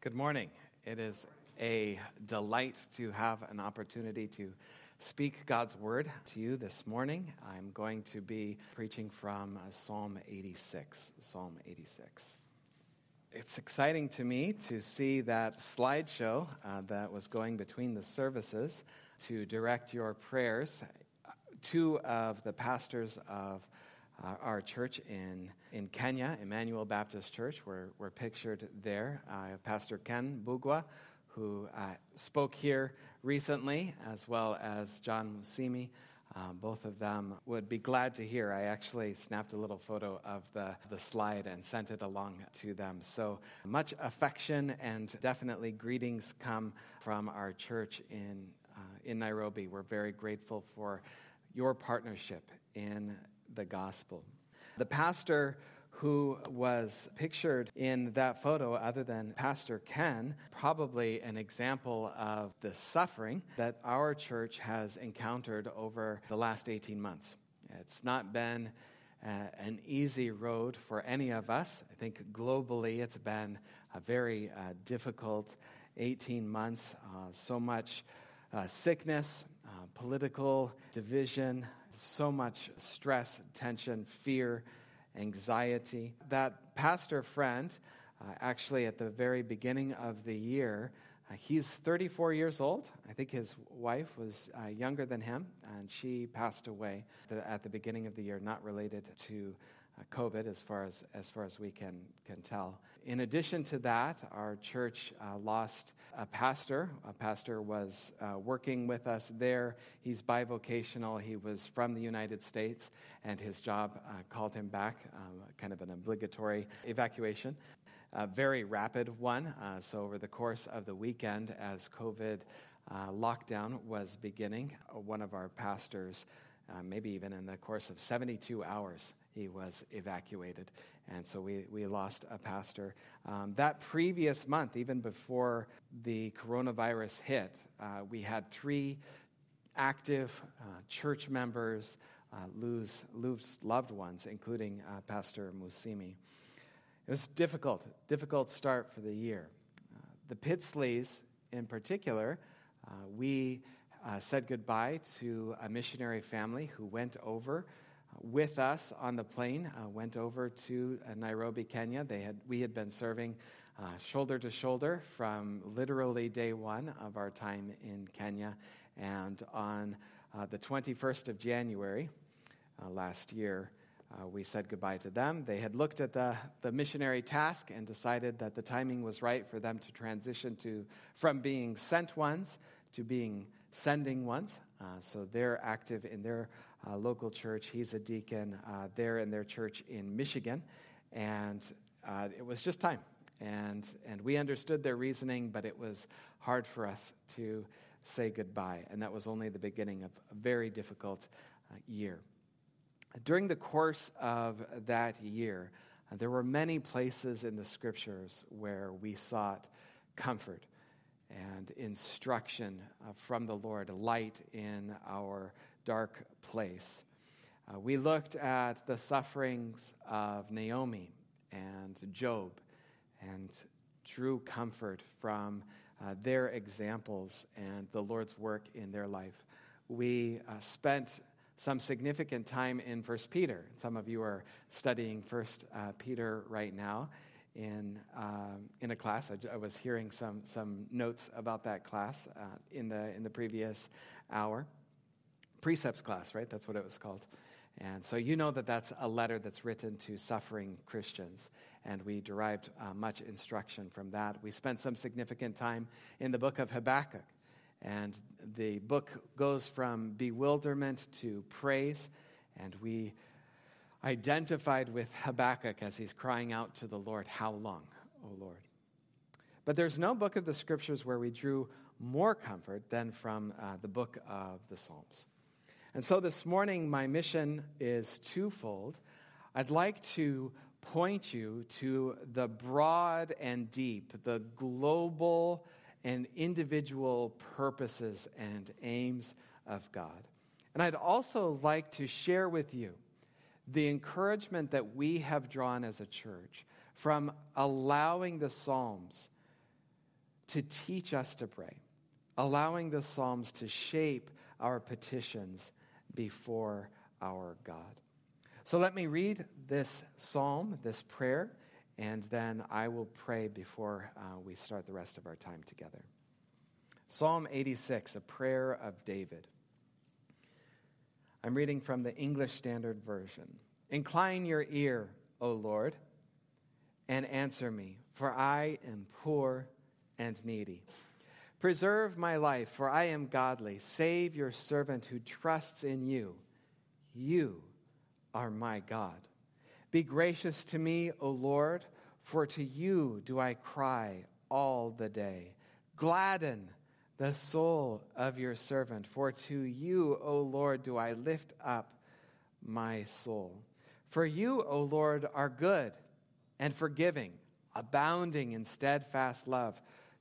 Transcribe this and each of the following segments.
Good morning. It is a delight to have an opportunity to speak God's word to you this morning. I'm going to be preaching from Psalm 86. Psalm 86. It's exciting to me to see that slideshow uh, that was going between the services to direct your prayers. Two of the pastors of uh, our church in, in Kenya, Emmanuel Baptist Church. We're, we're pictured there. Uh, Pastor Ken Mbugua, who uh, spoke here recently, as well as John Musimi. Um, both of them would be glad to hear. I actually snapped a little photo of the, the slide and sent it along to them. So much affection and definitely greetings come from our church in, uh, in Nairobi. We're very grateful for your partnership in the gospel. The pastor who was pictured in that photo, other than Pastor Ken, probably an example of the suffering that our church has encountered over the last 18 months. It's not been uh, an easy road for any of us. I think globally it's been a very uh, difficult 18 months. Uh, so much uh, sickness, uh, political division, so much stress, tension, fear, anxiety. That pastor friend, uh, actually, at the very beginning of the year, uh, he's 34 years old. I think his wife was uh, younger than him, and she passed away the, at the beginning of the year, not related to uh, COVID, as far as, as far as we can, can tell. In addition to that, our church uh, lost a pastor. A pastor was uh, working with us there. He's bivocational. He was from the United States, and his job uh, called him back, um, kind of an obligatory evacuation. A very rapid one. Uh, so, over the course of the weekend, as COVID uh, lockdown was beginning, one of our pastors, maybe even in the course of 72 hours, he was evacuated. And so we, we lost a pastor. Um, that previous month, even before the coronavirus hit, uh, we had three active uh, church members uh, lose, lose loved ones, including uh, Pastor Musimi. It was difficult, difficult start for the year. Uh, the Pitsleys, in particular, uh, we said goodbye to a missionary family who went over with us on the plane, uh, went over to uh, Nairobi, Kenya. They had, we had been serving uh, shoulder to shoulder from literally day one of our time in Kenya. And on uh, the 21st of January uh, last year, uh, we said goodbye to them. They had looked at the, the missionary task and decided that the timing was right for them to transition to, from being sent ones to being sending ones. so they're active in their uh, local church. He's a deacon uh, there in their church in Michigan. And uh, it was just time. And, and we understood their reasoning, but it was hard for us to say goodbye. And that was only the beginning of a very difficult uh, year. During the course of that year, uh, there were many places in the scriptures where we sought comfort and instruction uh, from the Lord, light in our dark place. Uh, we looked at the sufferings of Naomi and Job and drew comfort from uh, their examples and the Lord's work in their life. We uh, spent some significant time in First Peter. Some of you are studying First uh, Peter right now in, um, in a class. I, I, was hearing some, some notes about that class uh, in, the, in the previous hour precepts class, right? That's what it was called. And so you know that that's a letter that's written to suffering Christians. And we derived uh, much instruction from that. We spent some significant time in the book of Habakkuk. And the book goes from bewilderment to praise. And we identified with Habakkuk as he's crying out to the Lord, How long, O Lord? But there's no book of the scriptures where we drew more comfort than from uh, the book of the Psalms. And so this morning, my mission is twofold. I'd like to point you to the broad and deep, the global and individual purposes and aims of God. And I'd also like to share with you the encouragement that we have drawn as a church from allowing the Psalms to teach us to pray, allowing the Psalms to shape our petitions before our God. So let me read this psalm, this prayer, and then I will pray before uh, we start the rest of our time together. Psalm 86, a prayer of David. I'm reading from the English Standard Version. Incline your ear, O Lord, and answer me, for I am poor and needy. Preserve my life, for I am godly. Save your servant who trusts in you. You are my God. Be gracious to me, O Lord, for to you do I cry all the day. Gladden the soul of your servant, for to you, O Lord, do I lift up my soul. For you, O Lord, are good and forgiving, abounding in steadfast love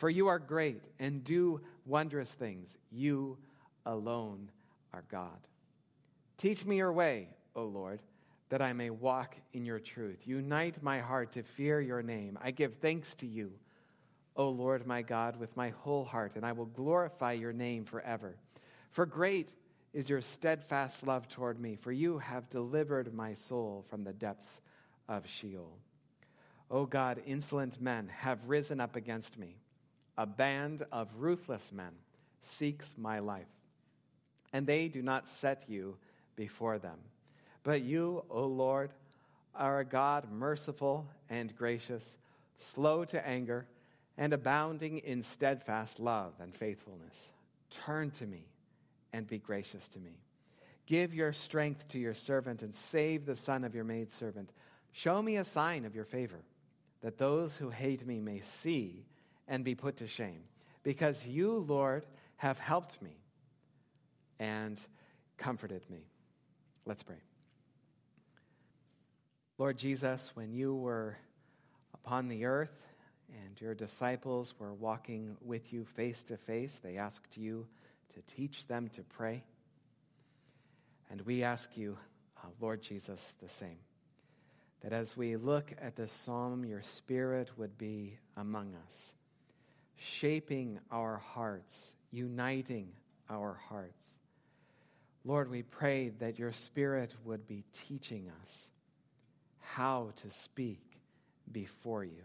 For you are great and do wondrous things. You alone are God. Teach me your way, O Lord, that I may walk in your truth. Unite my heart to fear your name. I give thanks to you, O Lord my God, with my whole heart, and I will glorify your name forever. For great is your steadfast love toward me, for you have delivered my soul from the depths of Sheol. O God, insolent men have risen up against me a band of ruthless men seeks my life, and they do not set you before them. But you, O Lord, are a God merciful and gracious, slow to anger, and abounding in steadfast love and faithfulness. Turn to me and be gracious to me. Give your strength to your servant and save the son of your maidservant. Show me a sign of your favor, that those who hate me may see and be put to shame, because you, Lord, have helped me and comforted me. Let's pray. Lord Jesus, when you were upon the earth and your disciples were walking with you face to face, they asked you to teach them to pray. And we ask you, uh, Lord Jesus, the same. That as we look at this psalm, your spirit would be among us shaping our hearts, uniting our hearts. Lord, we pray that your Spirit would be teaching us how to speak before you,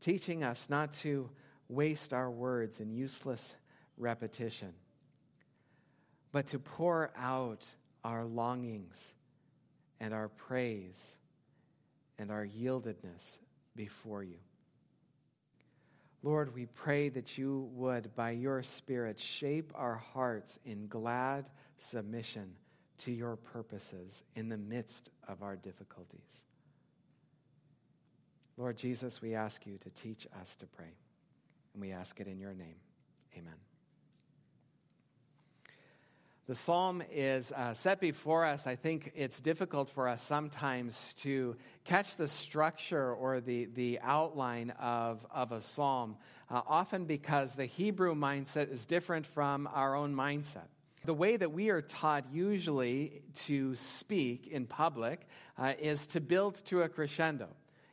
teaching us not to waste our words in useless repetition, but to pour out our longings and our praise and our yieldedness before you. Lord, we pray that you would, by your Spirit, shape our hearts in glad submission to your purposes in the midst of our difficulties. Lord Jesus, we ask you to teach us to pray, and we ask it in your name. Amen. The psalm is uh, set before us. I think it's difficult for us sometimes to catch the structure or the, the outline of, of a psalm, uh, often because the Hebrew mindset is different from our own mindset. The way that we are taught usually to speak in public uh, is to build to a crescendo.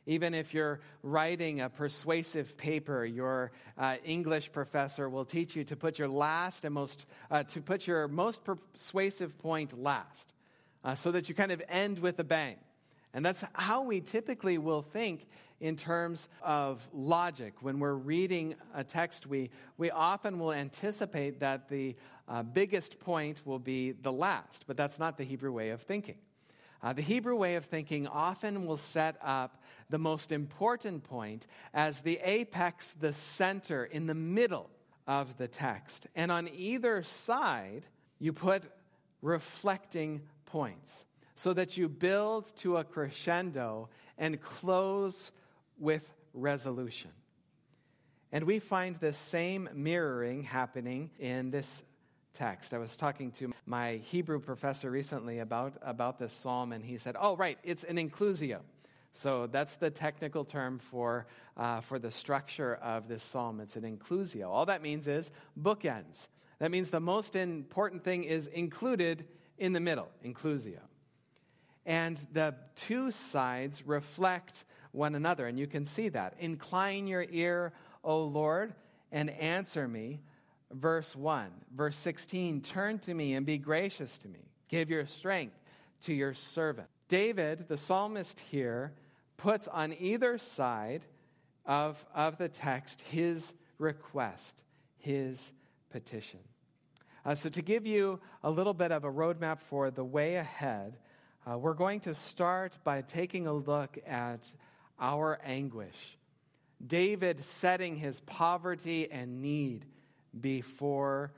Even if you're writing a persuasive paper, your uh, English professor will teach you to put your last and most, uh, to put your most persuasive point last, uh, so that you kind of end with a bang. And that's how we typically will think in terms of logic. When we're reading a text, we, we often will anticipate that the uh, biggest point will be the last, but that's not the Hebrew way of thinking. Uh, the Hebrew way of thinking often will set up the most important point as the apex, the center, in the middle of the text. And on either side, you put reflecting points so that you build to a crescendo and close with resolution. And we find the same mirroring happening in this text. I was talking to my Hebrew professor recently about, about this psalm, and he said, Oh, right, it's an inclusio. So that's the technical term for, uh, for the structure of this psalm. It's an inclusio. All that means is bookends. That means the most important thing is included in the middle, inclusio. And the two sides reflect one another, and you can see that. Incline your ear, O Lord, and answer me. Verse 1. Verse 16 Turn to me and be gracious to me. Give your strength to your servant. David, the psalmist here, puts on either side of, of the text his request, his petition. Uh, so, to give you a little bit of a roadmap for the way ahead, uh, we're going to start by taking a look at our anguish David setting his poverty and need before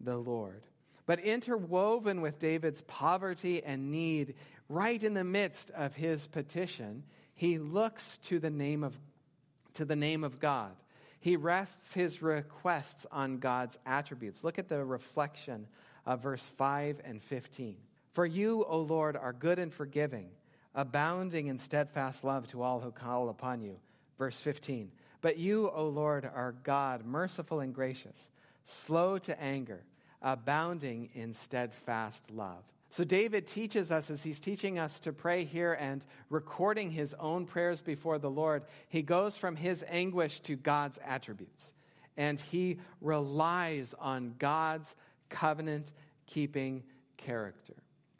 the Lord. But interwoven with David's poverty and need, right in the midst of his petition, he looks to the name of, to the name of God. He rests his requests on God's attributes. Look at the reflection of verse 5 and 15. For you, O Lord, are good and forgiving, abounding in steadfast love to all who call upon you. Verse 15 But you, O Lord, are God, merciful and gracious, slow to anger, abounding in steadfast love. So, David teaches us as he's teaching us to pray here and recording his own prayers before the Lord, he goes from his anguish to God's attributes. And he relies on God's covenant keeping character.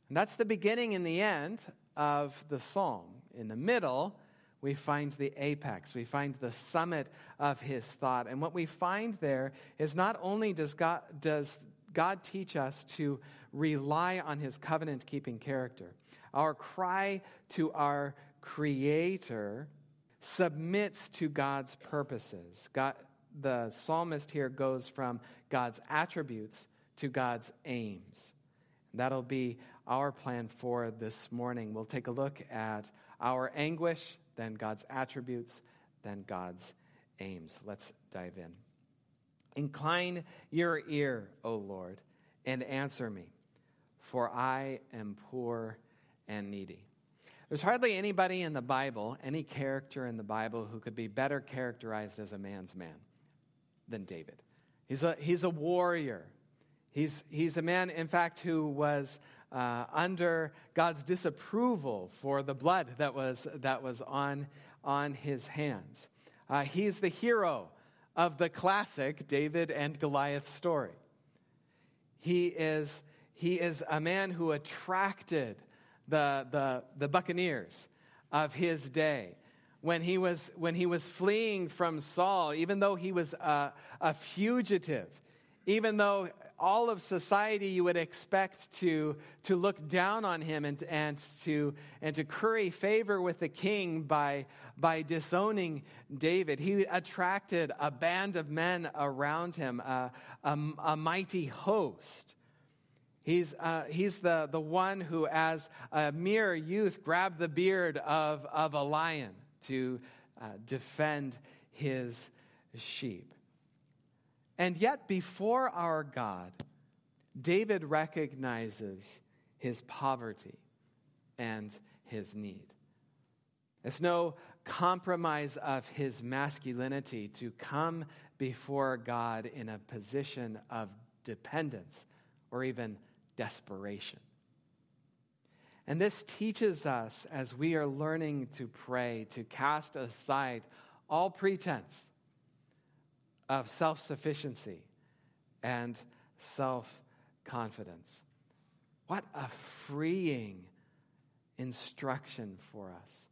And that's the beginning and the end of the psalm. In the middle, we find the apex, we find the summit of his thought. And what we find there is not only does God, does God teach us to rely on his covenant keeping character, our cry to our Creator submits to God's purposes. God, the psalmist here goes from God's attributes to God's aims. That'll be our plan for this morning. We'll take a look at our anguish then God's attributes, then God's aims. Let's dive in. Incline your ear, O Lord, and answer me, for I am poor and needy. There's hardly anybody in the Bible, any character in the Bible, who could be better characterized as a man's man than David. He's a, he's a warrior. He's, he's a man, in fact, who was uh, under God's disapproval for the blood that was, that was on, on his hands. Uh, he's the hero of the classic David and Goliath story. He is, he is a man who attracted the, the, the buccaneers of his day. When he, was, when he was fleeing from Saul, even though he was a, a fugitive, even though all of society you would expect to, to look down on him and, and, to, and to curry favor with the king by, by disowning David. He attracted a band of men around him, a, a, mighty host. He's, uh, he's the, the one who, as a mere youth, grabbed the beard of, of a lion to uh, defend his sheep. And yet, before our God, David recognizes his poverty and his need. It's no compromise of his masculinity to come before God in a position of dependence or even desperation. And this teaches us as we are learning to pray to cast aside all pretense of self sufficiency and self confidence. What a freeing instruction for us.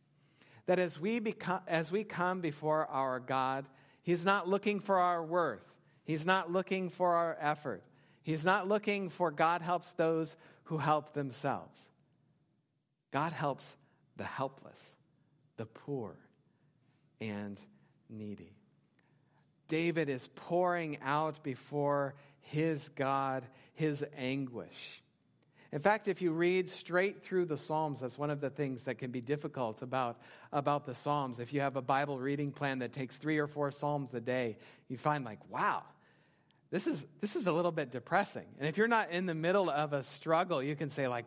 That as we, become, as we come before our God, He's not looking for our worth, He's not looking for our effort, He's not looking for God helps those who help themselves. God helps the helpless, the poor, and needy. David is pouring out before his God his anguish. In fact, if you read straight through the Psalms, that's one of the things that can be difficult about, about the Psalms. If you have a Bible reading plan that takes three or four Psalms a day, you find like, wow, this is, this is a little bit depressing. And if you're not in the middle of a struggle, you can say, like,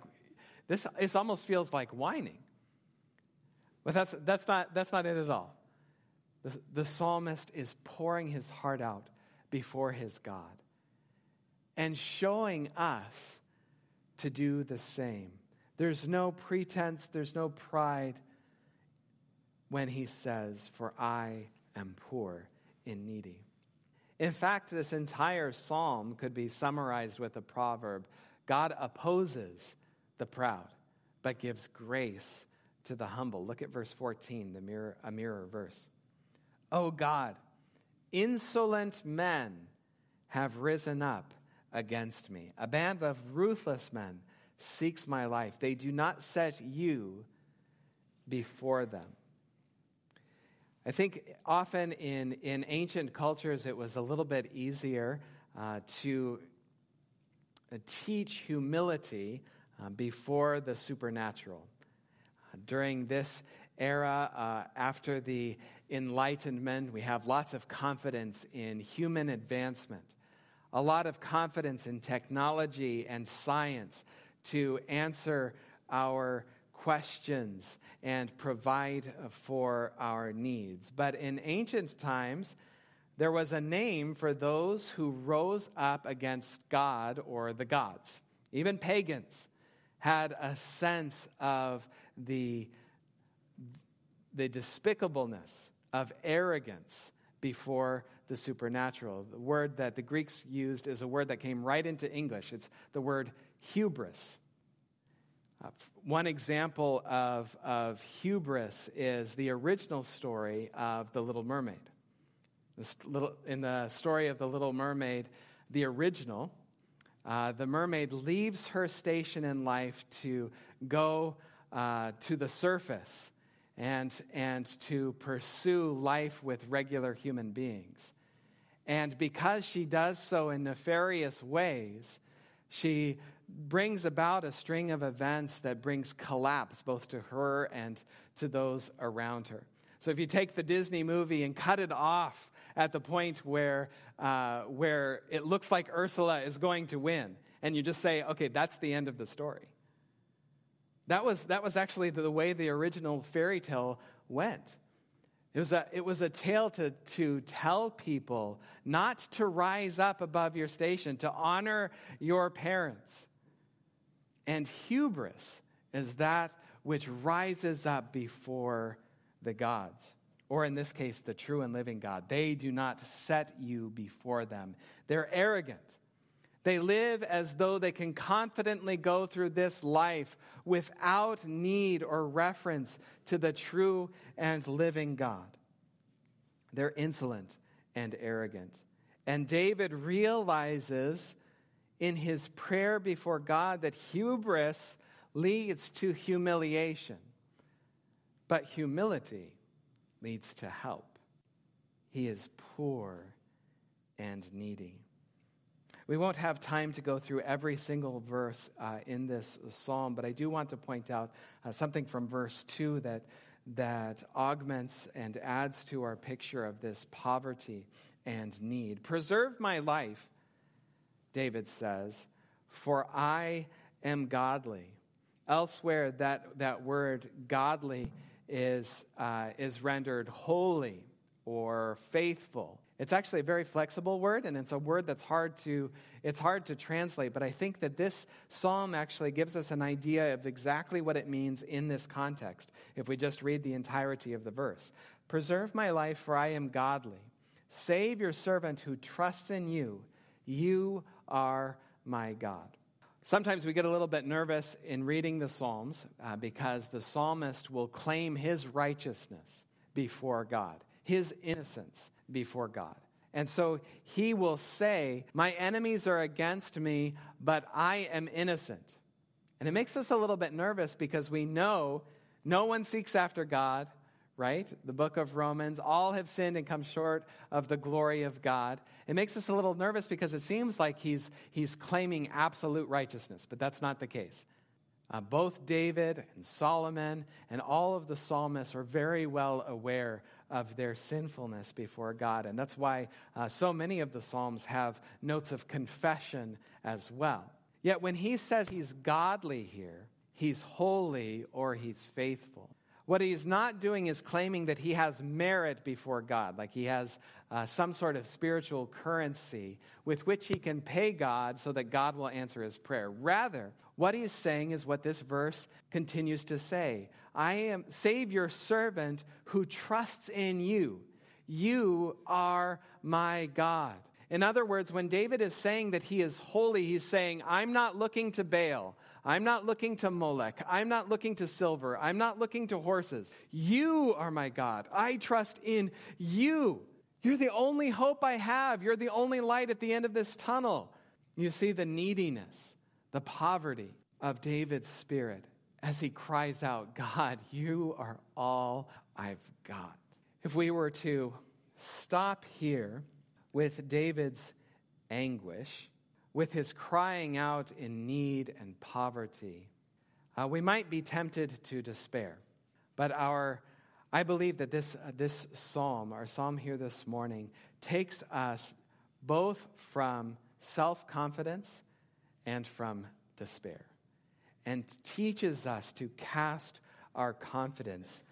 this, this almost feels like whining. But that's, that's, not, that's not it at all. The, the psalmist is pouring his heart out before his God and showing us to do the same. There's no pretense, there's no pride when he says, For I am poor and needy. In fact, this entire psalm could be summarized with a proverb God opposes the proud, but gives grace to the humble. Look at verse 14, the mirror, a mirror verse. Oh God, insolent men have risen up against me. A band of ruthless men seeks my life. They do not set you before them. I think often in, in ancient cultures it was a little bit easier uh, to uh, teach humility uh, before the supernatural. During this era, uh, after the Enlightenment, we have lots of confidence in human advancement a lot of confidence in technology and science to answer our questions and provide for our needs. But in ancient times, there was a name for those who rose up against God or the gods. Even pagans had a sense of the, the despicableness of arrogance before the supernatural. The word that the Greeks used is a word that came right into English. It's the word hubris. Uh, one example of, of hubris is the original story of The Little Mermaid. Little, in the story of The Little Mermaid, the original, uh, the mermaid leaves her station in life to go uh, to the surface and, and to pursue life with regular human beings. And because she does so in nefarious ways, she brings about a string of events that brings collapse both to her and to those around her. So if you take the Disney movie and cut it off at the point where, uh, where it looks like Ursula is going to win, and you just say, okay, that's the end of the story. That was, that was actually the way the original fairy tale went. It was a, it was a tale to, to tell people not to rise up above your station, to honor your parents. And hubris is that which rises up before the gods, or in this case, the true and living God. They do not set you before them, they're arrogant. They live as though they can confidently go through this life without need or reference to the true and living God. They're insolent and arrogant. And David realizes in his prayer before God that hubris leads to humiliation, but humility leads to help. He is poor and needy. We won't have time to go through every single verse uh, in this psalm, but I do want to point out uh, something from verse 2 that, that augments and adds to our picture of this poverty and need. Preserve my life, David says, for I am godly. Elsewhere, that, that word godly is, uh, is rendered holy or faithful it's actually a very flexible word, and it's a word that's hard to, it's hard to translate. But I think that this psalm actually gives us an idea of exactly what it means in this context if we just read the entirety of the verse. Preserve my life, for I am godly. Save your servant who trusts in you. You are my God. Sometimes we get a little bit nervous in reading the Psalms uh, because the psalmist will claim his righteousness before God, his innocence before God. And so he will say, My enemies are against me, but I am innocent. And it makes us a little bit nervous because we know no one seeks after God, right? The book of Romans. All have sinned and come short of the glory of God. It makes us a little nervous because it seems like he's, he's claiming absolute righteousness, but that's not the case. Uh, both David and Solomon and all of the psalmists are very well aware of their sinfulness before God. And that's why uh, so many of the Psalms have notes of confession as well. Yet when he says he's godly here, he's holy or he's faithful. What he's not doing is claiming that he has merit before God, like he has uh, some sort of spiritual currency with which he can pay God so that God will answer his prayer. Rather, what he's saying is what this verse continues to say I am, save your servant who trusts in you. You are my God. In other words, when David is saying that he is holy, he's saying, I'm not looking to Baal. I'm not looking to Molech. I'm not looking to silver. I'm not looking to horses. You are my God. I trust in you. You're the only hope I have. You're the only light at the end of this tunnel. You see the neediness, the poverty of David's spirit as he cries out, God, you are all I've got. If we were to stop here with David's anguish, with his crying out in need and poverty, uh, we might be tempted to despair. But our, I believe that this, uh, this psalm, our psalm here this morning, takes us both from self confidence and from despair, and teaches us to cast our confidence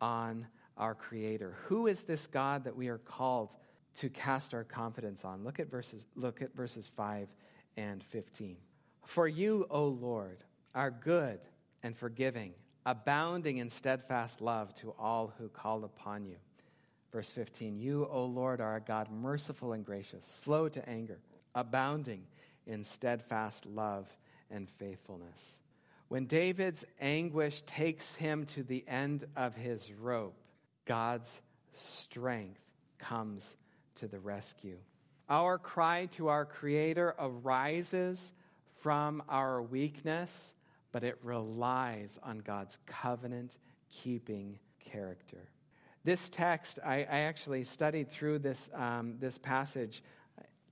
on our Creator. Who is this God that we are called to cast our confidence on? Look at verses, look at verses 5 and 15. For you, O Lord, are good and forgiving, abounding in steadfast love to all who call upon you. Verse 15 You, O Lord, are a God merciful and gracious, slow to anger, abounding in steadfast love and faithfulness. When David's anguish takes him to the end of his rope, God's strength comes to the rescue. Our cry to our Creator arises from our weakness, but it relies on God's covenant keeping character. This text, I, I, actually studied through this, um, this passage,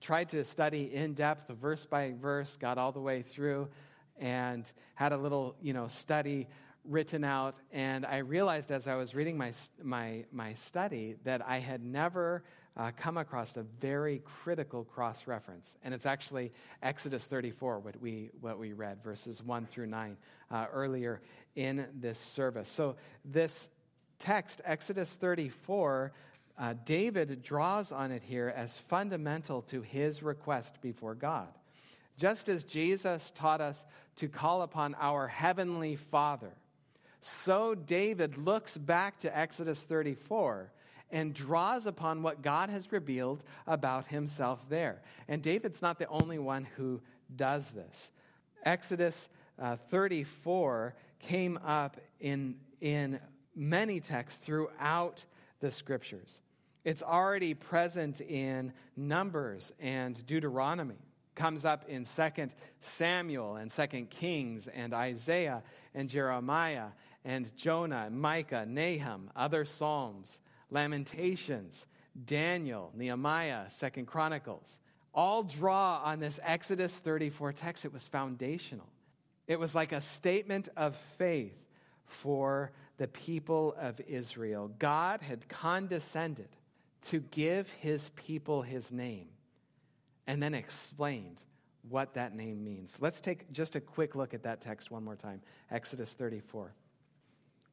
tried to study in depth, verse by verse, got all the way through, and had a little, you know, study written out. And I realized as I was reading my, my, my study that I had never uh, come across a very critical cross reference. And it's actually Exodus 34, what we, what we read, verses 1 through 9, uh, earlier in this service. So, this text, Exodus 34, uh, David draws on it here as fundamental to his request before God. Just as Jesus taught us to call upon our heavenly Father, so David looks back to Exodus 34 and draws upon what God has revealed about himself there. And David's not the only one who does this. Exodus uh, 34 came up in, in many texts throughout the scriptures. It's already present in Numbers and Deuteronomy. Comes up in 2 Samuel and 2 Kings and Isaiah and Jeremiah and Jonah, Micah, Nahum, other Psalms. Lamentations, Daniel, Nehemiah, Second Chronicles, all draw on this Exodus 34 text. It was foundational. It was like a statement of faith for the people of Israel. God had condescended to give his people his name and then explained what that name means. Let's take just a quick look at that text one more time Exodus 34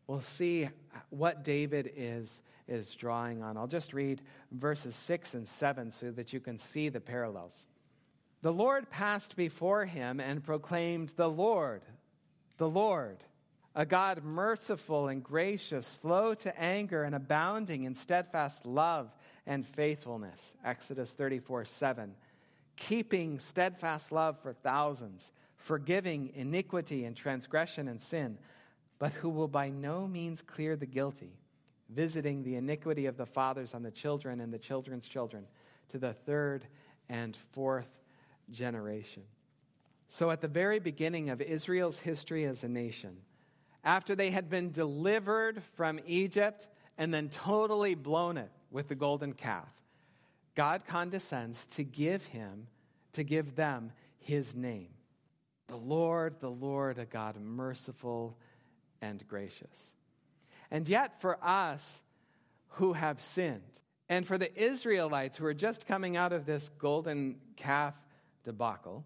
we'll see what David is, is drawing on. I'll just read verses 6 and 7 so that you can see the parallels. The Lord passed before him and proclaimed, The Lord, the Lord, a God merciful and gracious, slow to anger, and abounding in steadfast love and faithfulness. Exodus 34 7. Keeping steadfast love for thousands, forgiving iniquity and transgression and sin but who will by no means clear the guilty, visiting the iniquity of the fathers on the children and the children's children to the third and fourth generation. So, at the very beginning of Israel's history as a nation, after they had been delivered from Egypt and then totally blown it with the golden calf, God condescends to give him, to give them his name. The Lord, the Lord, a God merciful and gracious. And yet, for us who have sinned, and for the Israelites who are just coming out of this golden calf debacle,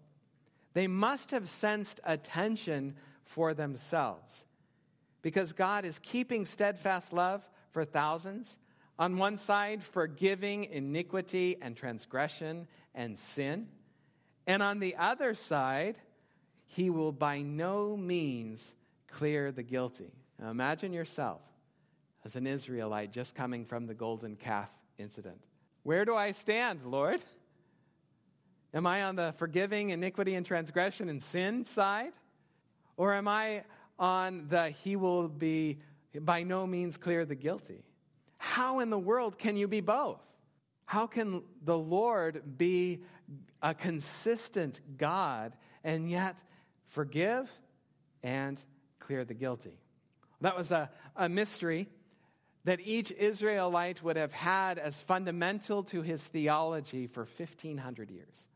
they must have sensed a tension for themselves because God is keeping steadfast love for thousands. On one side, forgiving iniquity and transgression and sin. And on the other side, he will by no means clear the guilty. Now imagine yourself as an Israelite just coming from the golden calf incident. Where do I stand, Lord? Am I on the forgiving iniquity and transgression and sin side? Or am I on the he will be by no means clear the guilty? How in the world can you be both? How can the Lord be a consistent God and yet forgive and clear the guilty? That was a, a mystery that each Israelite would have had as fundamental to his theology for 1,500 years.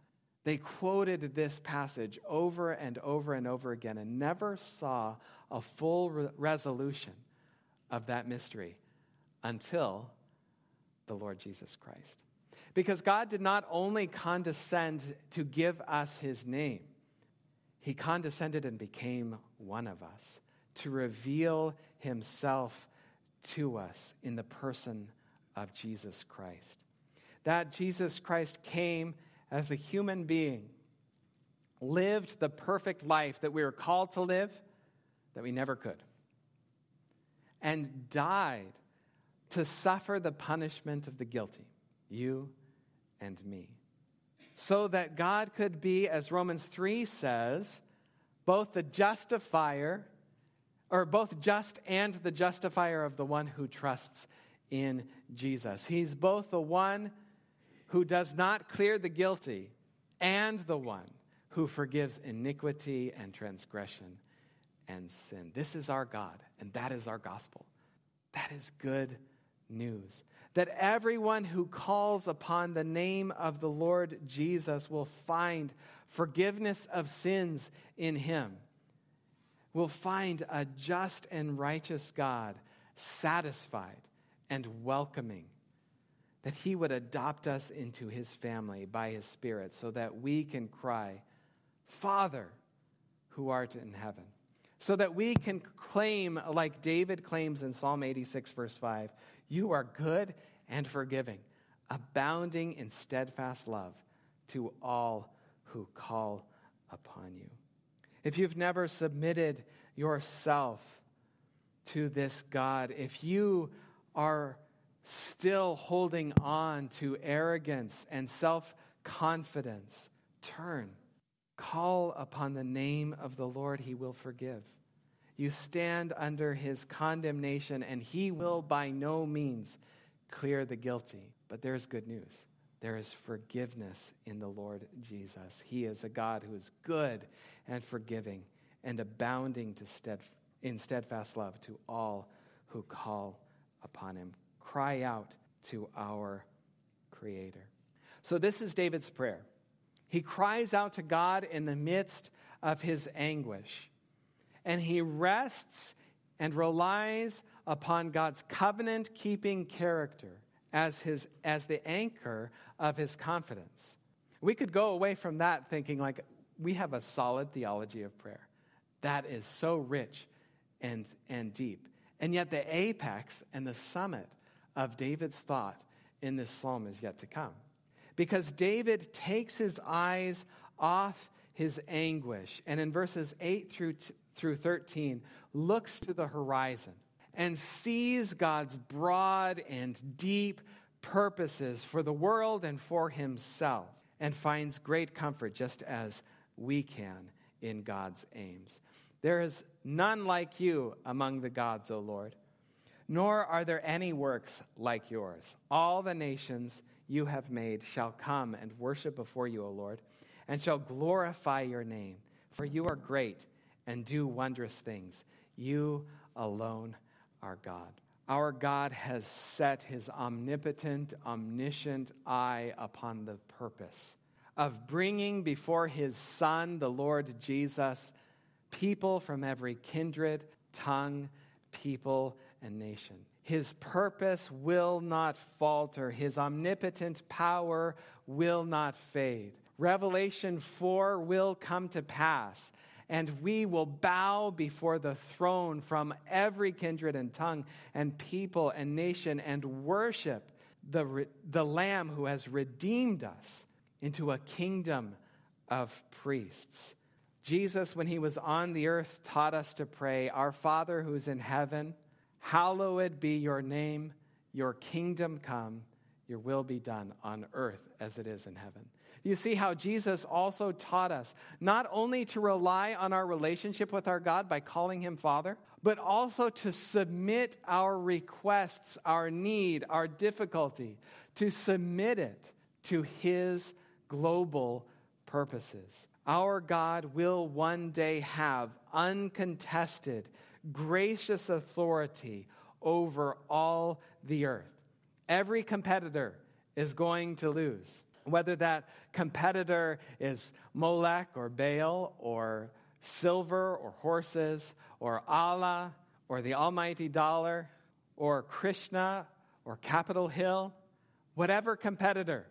They quoted this passage over and over and over again and never saw a full re- resolution of that mystery until the Lord Jesus Christ. Because God did not only condescend to give us his name, he condescended and became one of us to reveal himself to us in the person of Jesus Christ. That Jesus Christ came as a human being, lived the perfect life that we were called to live, that we never could, and died to suffer the punishment of the guilty, you and me, so that God could be, as Romans 3 says, both the justifier or both just and the justifier of the one who trusts in Jesus. He's both the one who does not clear the guilty and the one who forgives iniquity and transgression and sin. This is our God, and that is our gospel. That is good news. That everyone who calls upon the name of the Lord Jesus will find forgiveness of sins in him will find a just and righteous God satisfied and welcoming, that He would adopt us into His family by His Spirit so that we can cry, Father, who art in heaven. So that we can claim, like David claims in Psalm 86, verse 5, you are good and forgiving, abounding in steadfast love to all who call upon you if you've never submitted yourself to this God, if you are still holding on to arrogance and self confidence, turn. Call upon the name of the Lord, He will forgive. You stand under His condemnation, and He will by no means clear the guilty. But there's good news. There is forgiveness in the Lord Jesus. He is a God who is good and forgiving and abounding to stead, in steadfast love to all who call upon him. Cry out to our Creator. So, this is David's prayer. He cries out to God in the midst of his anguish, and he rests and relies upon God's covenant keeping character as, his, as the anchor of his confidence. We could go away from that thinking, like, we have a solid theology of prayer. That is so rich and, and deep. And yet, the apex and the summit of David's thought in this psalm is yet to come. Because David takes his eyes off his anguish and in verses 8 through, through 13 looks to the horizon and sees God's broad and deep purposes for the world and for himself, and finds great comfort just as we can in God's aims. There is none like you among the gods, O Lord, nor are there any works like yours. All the nations you have made shall come and worship before you, O Lord, and shall glorify your name, for you are great and do wondrous things. You alone are God. our God has set his omnipotent, omniscient eye upon the purpose of bringing before his Son, the Lord Jesus, people from every kindred, tongue, people, and nation. His purpose will not falter, his omnipotent power will not fade. Revelation 4 will come to pass, and we will bow before the throne from every kindred and tongue and people and nation and worship the, the Lamb who has redeemed us into a kingdom of priests. Jesus, when he was on the earth, taught us to pray, Our Father who is in heaven, hallowed be your name, your kingdom come, your will be done on earth as it is in heaven. You see how Jesus also taught us not only to rely on our relationship with our God by calling him Father, but also to submit our requests, our need, our difficulty, to submit it to his global purposes. Our God will one day have uncontested, gracious authority over all the earth. Every competitor is going to lose. Whether that competitor is Molech or Baal or silver or horses or Allah or the almighty dollar or Krishna or Capitol Hill, whatever competitor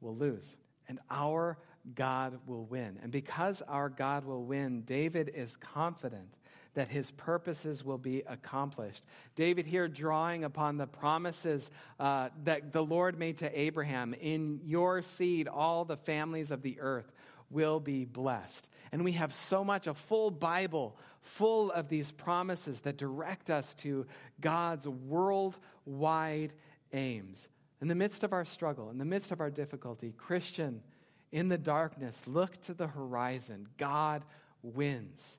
will lose and our God will win. And because our God will win, David is confident that his purposes will be accomplished. David here drawing upon the promises uh, that the Lord made to Abraham in your seed, all the families of the earth will be blessed. And we have so much, a full Bible full of these promises that direct us to God's worldwide aims. In the midst of our struggle, in the midst of our difficulty, Christian, in the darkness, look to the horizon. God wins.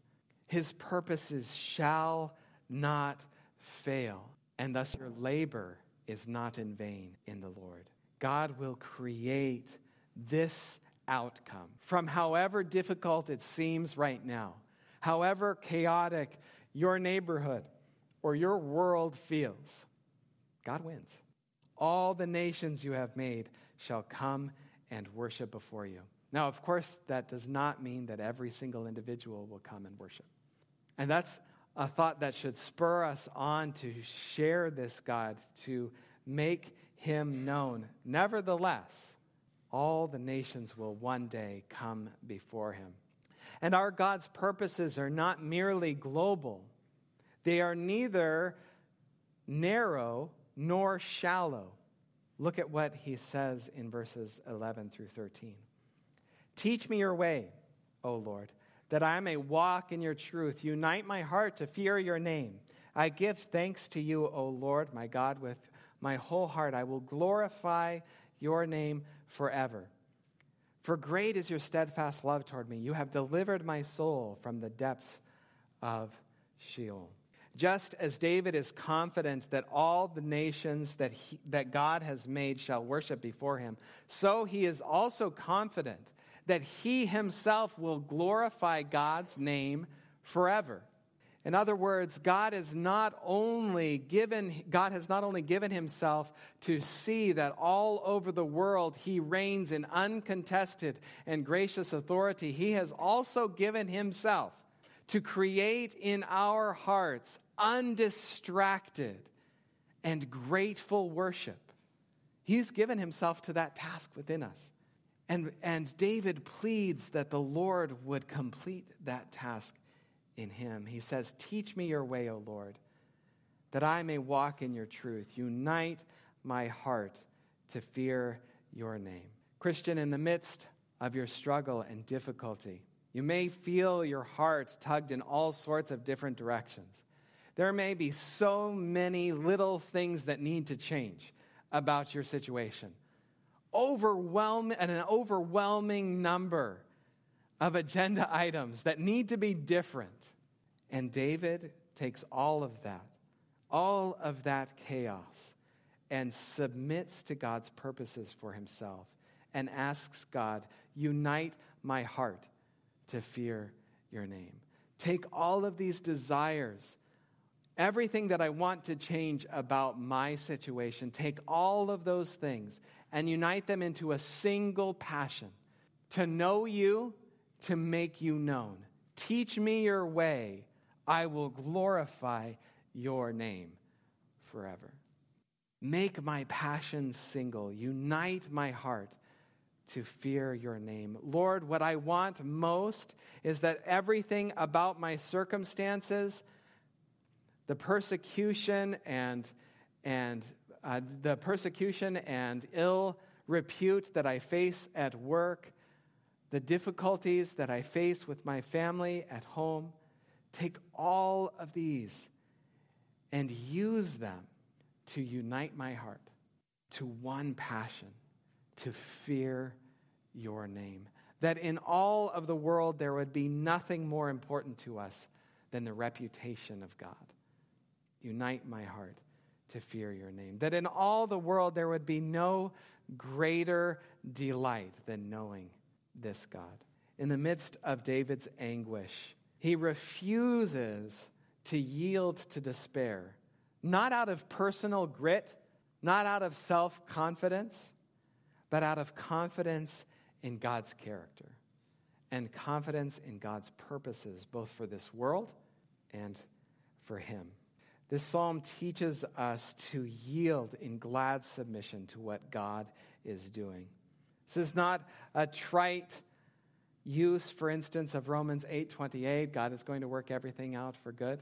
His purposes shall not fail, and thus your labor is not in vain in the Lord. God will create this outcome from however difficult it seems right now, however chaotic your neighborhood or your world feels. God wins. All the nations you have made shall come and worship before you. Now, of course, that does not mean that every single individual will come and worship. And that's a thought that should spur us on to share this God, to make him known. Nevertheless, all the nations will one day come before him. And our God's purposes are not merely global, they are neither narrow nor shallow. Look at what he says in verses 11 through 13. Teach me your way, O Lord, that I may walk in your truth. Unite my heart to fear your name. I give thanks to you, O Lord, my God, with my whole heart. I will glorify your name forever. For great is your steadfast love toward me. You have delivered my soul from the depths of Sheol. Just as David is confident that all the nations that, he, that God has made shall worship before him, so he is also confident that he himself will glorify God's name forever. In other words, God is not only given God has not only given himself to see that all over the world he reigns in uncontested and gracious authority, he has also given himself to create in our hearts undistracted and grateful worship. He's given himself to that task within us. And, and David pleads that the Lord would complete that task in him. He says, Teach me your way, O Lord, that I may walk in your truth. Unite my heart to fear your name. Christian, in the midst of your struggle and difficulty, you may feel your heart tugged in all sorts of different directions. There may be so many little things that need to change about your situation. Overwhelm, and an overwhelming number of agenda items that need to be different. And David takes all of that, all of that chaos, and submits to God's purposes for himself and asks God, Unite my heart to fear your name. Take all of these desires everything that I want to change about my situation, take all of those things and unite them into a single passion to know you, to make you known. Teach me your way. I will glorify your name forever. Make my passion single. Unite my heart to fear your name. Lord, what I want most is that everything about my circumstances, the persecution and, and uh, the persecution and ill repute that I face at work, the difficulties that I face with my family at home, take all of these and use them to unite my heart to one passion, to fear your name. That in all of the world there would be nothing more important to us than the reputation of God. Unite my heart to fear your name. That in all the world there would be no greater delight than knowing this God. In the midst of David's anguish, he refuses to yield to despair, not out of personal grit, not out of self confidence, but out of confidence in God's character and confidence in God's purposes, both for this world and for Him. This psalm teaches us to yield in glad submission to what God is doing. This is not a trite use, for instance, of Romans 8:28, God is going to work everything out for good,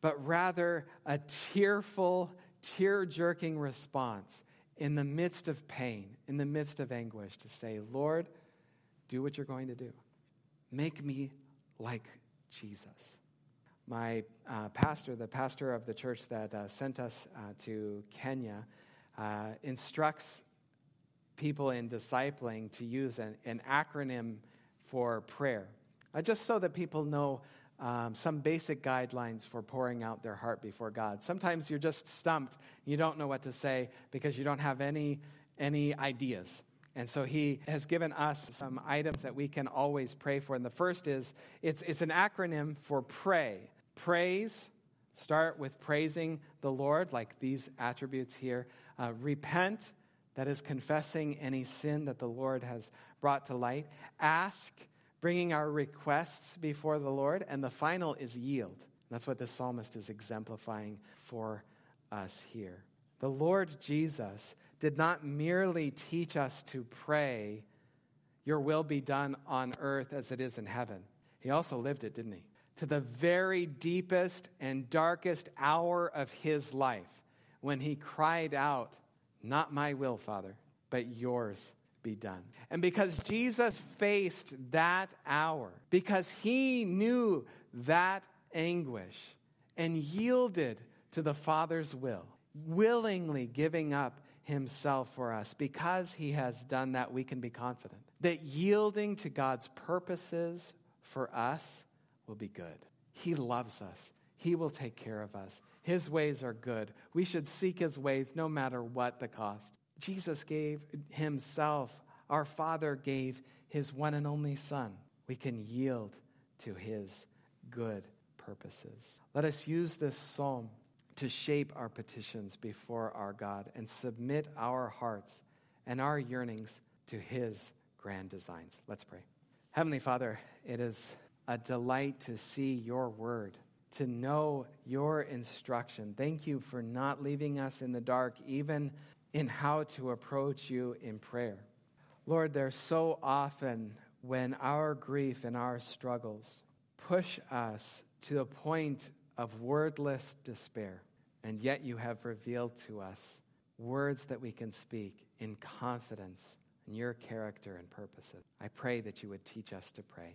but rather a tearful, tear-jerking response in the midst of pain, in the midst of anguish, to say, Lord, do what you're going to do. Make me like Jesus. My uh, pastor, the pastor of the church that uh, sent us uh, to Kenya, uh, instructs people in discipling to use an, an acronym for prayer, uh, just so that people know um, some basic guidelines for pouring out their heart before God. Sometimes you're just stumped. You don't know what to say because you don't have any, any ideas. And so he has given us some items that we can always pray for. And the first is it's, it's an acronym for pray. Praise, start with praising the Lord, like these attributes here. Uh, repent, that is confessing any sin that the Lord has brought to light. Ask, bringing our requests before the Lord. And the final is yield. That's what the psalmist is exemplifying for us here. The Lord Jesus did not merely teach us to pray, Your will be done on earth as it is in heaven. He also lived it, didn't he? To the very deepest and darkest hour of his life, when he cried out, Not my will, Father, but yours be done. And because Jesus faced that hour, because he knew that anguish and yielded to the Father's will, willingly giving up himself for us, because he has done that, we can be confident that yielding to God's purposes for us will be good. He loves us. He will take care of us. His ways are good. We should seek his ways no matter what the cost. Jesus gave himself, our Father gave his one and only Son. We can yield to his good purposes. Let us use this psalm to shape our petitions before our God and submit our hearts and our yearnings to his grand designs. Let's pray. Heavenly Father, it is a delight to see your word to know your instruction. Thank you for not leaving us in the dark, even in how to approach you in prayer. Lord, there's so often when our grief and our struggles push us to a point of wordless despair, and yet you have revealed to us words that we can speak in confidence in your character and purposes. I pray that you would teach us to pray,